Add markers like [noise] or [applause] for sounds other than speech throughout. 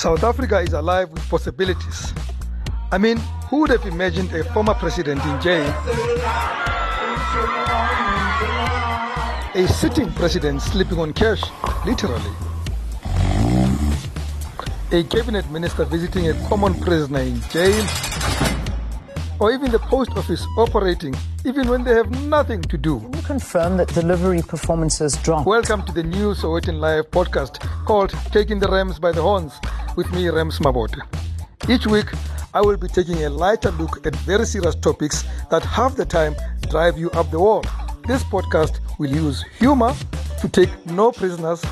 South Africa is alive with possibilities. I mean, who would have imagined a former president in jail? A sitting president sleeping on cash, literally. A cabinet minister visiting a common prisoner in jail. Or even the post office operating even when they have nothing to do. Can you confirm that delivery performances dropped? Welcome to the new Sowetan Live podcast called Taking the Rams by the Horns with me, Rams Mabote. Each week, I will be taking a lighter look at very serious topics that half the time drive you up the wall. This podcast will use humor to take no prisoners,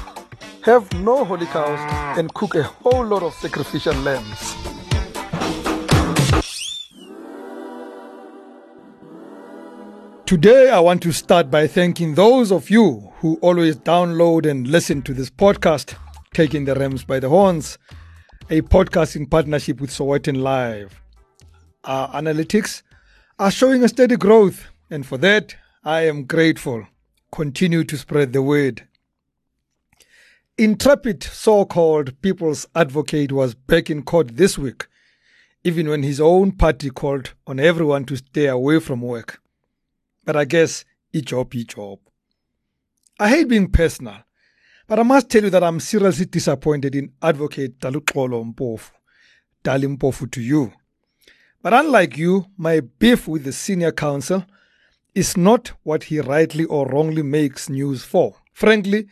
have no holy cows, and cook a whole lot of sacrificial lambs. Today, I want to start by thanking those of you who always download and listen to this podcast, Taking the Rams by the Horns, a podcast in partnership with Sowetan Live. Our analytics are showing a steady growth, and for that, I am grateful. Continue to spread the word. Intrepid so called people's advocate was back in court this week, even when his own party called on everyone to stay away from work. But I guess each job, each job. I hate being personal, but I must tell you that I'm seriously disappointed in Advocate Daluxolo Mpofu, Dali Mpofu to you. But unlike you, my beef with the senior counsel is not what he rightly or wrongly makes news for. Frankly,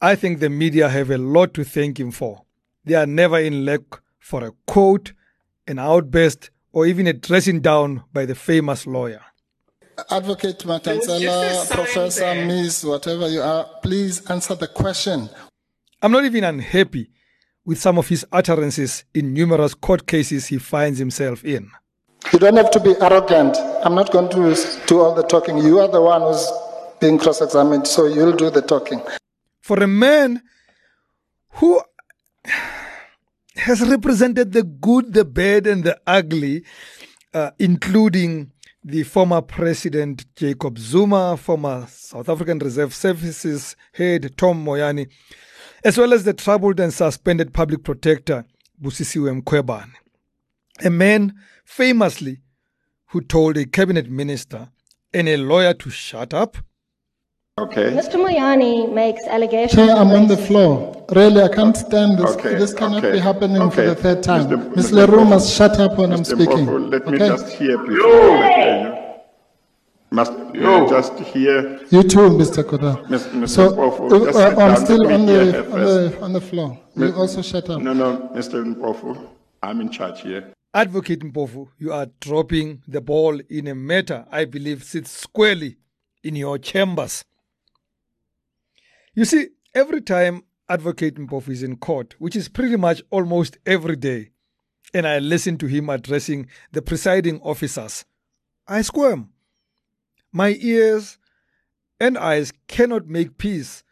I think the media have a lot to thank him for. They are never in lack for a quote, an outburst, or even a dressing down by the famous lawyer. Advocate Matansela, Professor, there. Miss, whatever you are, please answer the question. I'm not even unhappy with some of his utterances in numerous court cases he finds himself in. You don't have to be arrogant. I'm not going to do all the talking. You are the one who's being cross examined, so you'll do the talking. For a man who has represented the good, the bad, and the ugly, uh, including the former President Jacob Zuma, former South African Revenue Services head Tom Moyane, as well as the troubled and suspended public protector Busisiwe Mkhwebane. A man famously who told a cabinet minister and a lawyer to shut up. Okay. Mr. Moyane makes allegations. Chair, I'm on the floor. Really, I can't stand this. Okay. This cannot okay. be happening okay. for the third time. Mr. Ms. Leroux must shut up when Mr. I'm speaking. Mpofu, let me just hear before you. Must you just hear. You too, Mr. Koda. Mr. So, Mpofu, uh, I'm still on the, on the, on the floor. You also shut up. No, no, Mr. Mpofu, I'm in charge here. Advocate Mpofu, you are dropping the ball in a matter I believe sits squarely in your chambers. You see, every time Advocate Mpofu is in court, which is pretty much almost every day, and I listen to him addressing the presiding officers, I squirm. My ears and eyes cannot make peace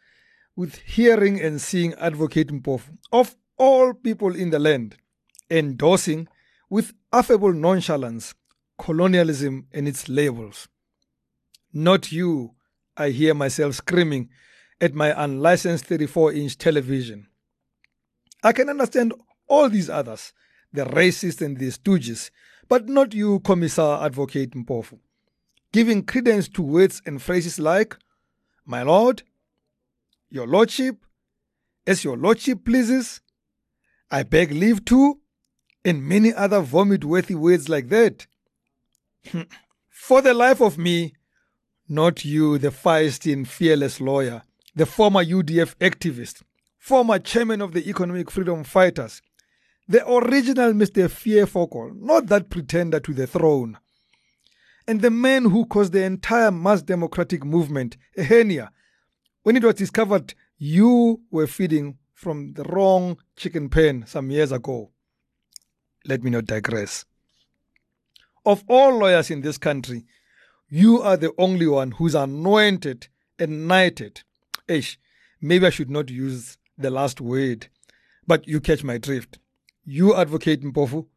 with hearing and seeing Advocate Mpofu, of all people in the land, endorsing with affable nonchalance colonialism and its labels. Not you, I hear myself screaming at my unlicensed 34 inch television. I can understand all these others, the racists and the stooges, but not you, Commissar Advocate Mpofu, giving credence to words and phrases like, My Lord, Your Lordship, as Your Lordship pleases, I beg leave to, and many other vomit worthy words like that. [laughs] For the life of me, not you, the feisty and fearless lawyer, the former UDF activist, former chairman of the Economic Freedom Fighters, the original Mr. Fear Focal, not that pretender to the throne, and the man who caused the entire mass democratic movement a hernia when it was discovered you were feeding from the wrong chicken pen some years ago. Let me not digress. Of all lawyers in this country, you are the only one who's anointed and knighted Ish, maybe I should not use the last word, but you catch my drift. You, Advocate Mpofu,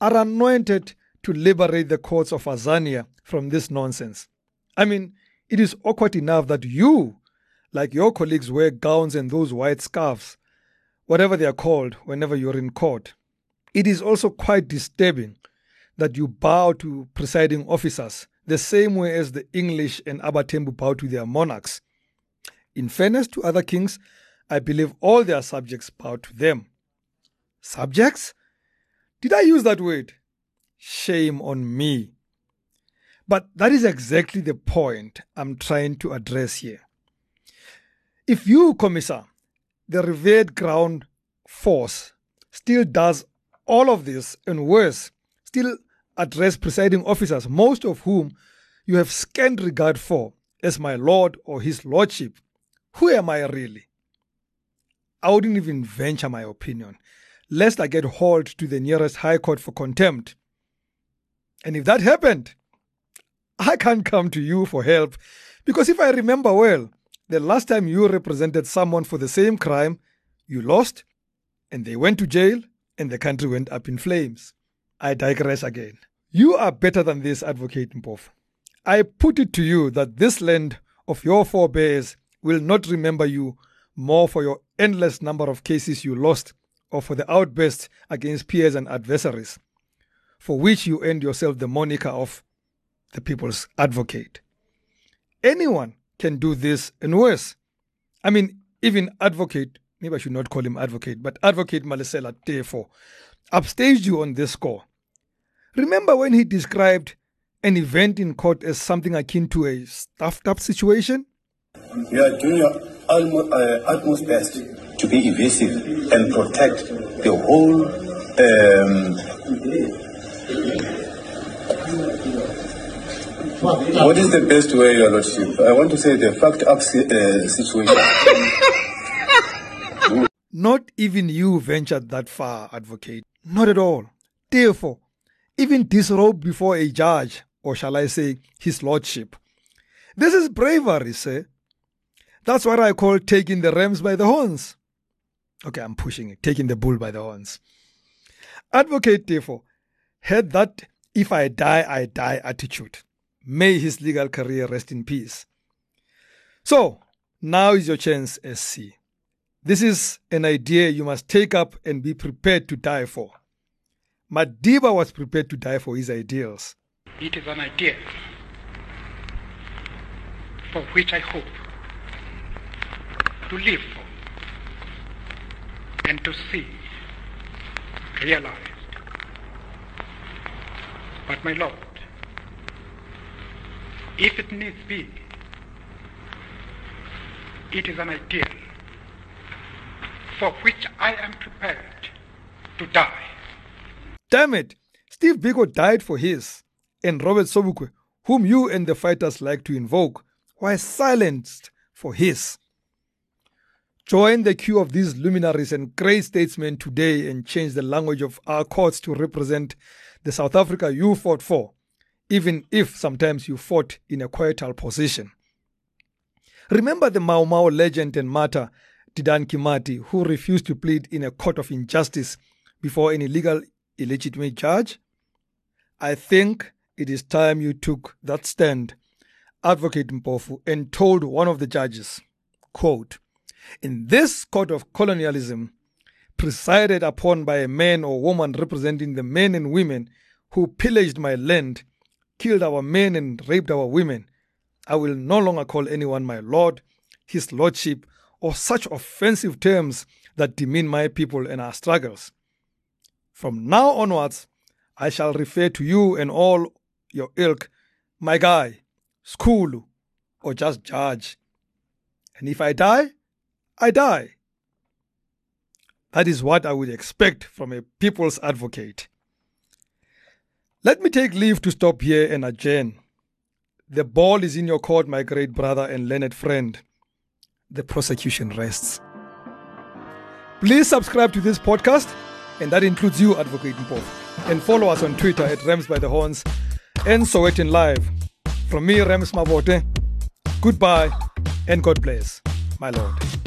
are anointed to liberate the courts of Azania from this nonsense. I mean, it is awkward enough that you, like your colleagues, wear gowns and those white scarves, whatever they are called, whenever you're in court. It is also quite disturbing that you bow to presiding officers the same way as the English and Abatembu bow to their monarchs. In fairness to other kings, I believe all their subjects bow to them. Subjects? Did I use that word? Shame on me. But that is exactly the point I'm trying to address here. If you, Commissar, the revered ground force, still does all of this and worse, still address presiding officers, most of whom you have scant regard for, as my lord or his lordship, who am I really? I wouldn't even venture my opinion, lest I get hauled to the nearest high court for contempt. And if that happened, I can't come to you for help because if I remember well, the last time you represented someone for the same crime, you lost and they went to jail and the country went up in flames. I digress again. You are better than this, Advocate Mpofu. I put it to you that this land of your forebears will not remember you more for your endless number of cases you lost or for the outbursts against peers and adversaries, for which you earned yourself the moniker of the people's advocate. Anyone can do this and worse. I mean, even advocate, maybe I should not call him advocate, but advocate Malesela Teffo upstaged you on this score. Remember when he described an event in court as something akin to a stuffed up situation? We are doing our utmost, uh, utmost best to be evasive and protect the whole. Um, what is the best way, Your Lordship? I want to say the fucked up uh, situation. [laughs] Not even you ventured that far, advocate. Not at all. Teffo, even disrobe before a judge, or shall I say, his lordship. This is bravery, sir. That's what I call taking the rams by the horns. Okay, I'm pushing it, taking the bull by the horns. Advocate, Teffo, had that if I die, I die attitude. May his legal career rest in peace. So, now is your chance, SC. This is an idea you must take up and be prepared to die for. Madiba was prepared to die for his ideals. It is an idea for which I hope to live for and to see realized. But my Lord, if it needs be, it is an ideal for which I am prepared to die. Damn it! Steve Biko died for his, and Robert Sobukwe, whom you and the fighters like to invoke, was silenced for his. Join the queue of these luminaries and great statesmen today and change the language of our courts to represent the South Africa you fought for, even if sometimes you fought in a quietal position. Remember the Mau Mau legend and martyr Dedan Kimathi, who refused to plead in a court of injustice before any legal illegitimate judge? I think it is time you took that stand, Advocate Mpofu, and told one of the judges, quote, in this court of colonialism, presided upon by a man or woman representing the men and women who pillaged my land, killed our men, and raped our women, I will no longer call anyone my lord, his lordship, or such offensive terms that demean my people and our struggles. From now onwards, I shall refer to you and all your ilk, my guy, school, or just judge. And if I die, I die. That is what I would expect from a people's advocate. Let me take leave to stop here and adjourn. The ball is in your court, my great brother and learned friend. The prosecution rests. Please subscribe to this podcast, and that includes you, Advocate Mpofu. And follow us on Twitter at Rams by the Horns and Sowetan Live. From me, Rams Mabote, goodbye and God bless, my Lord.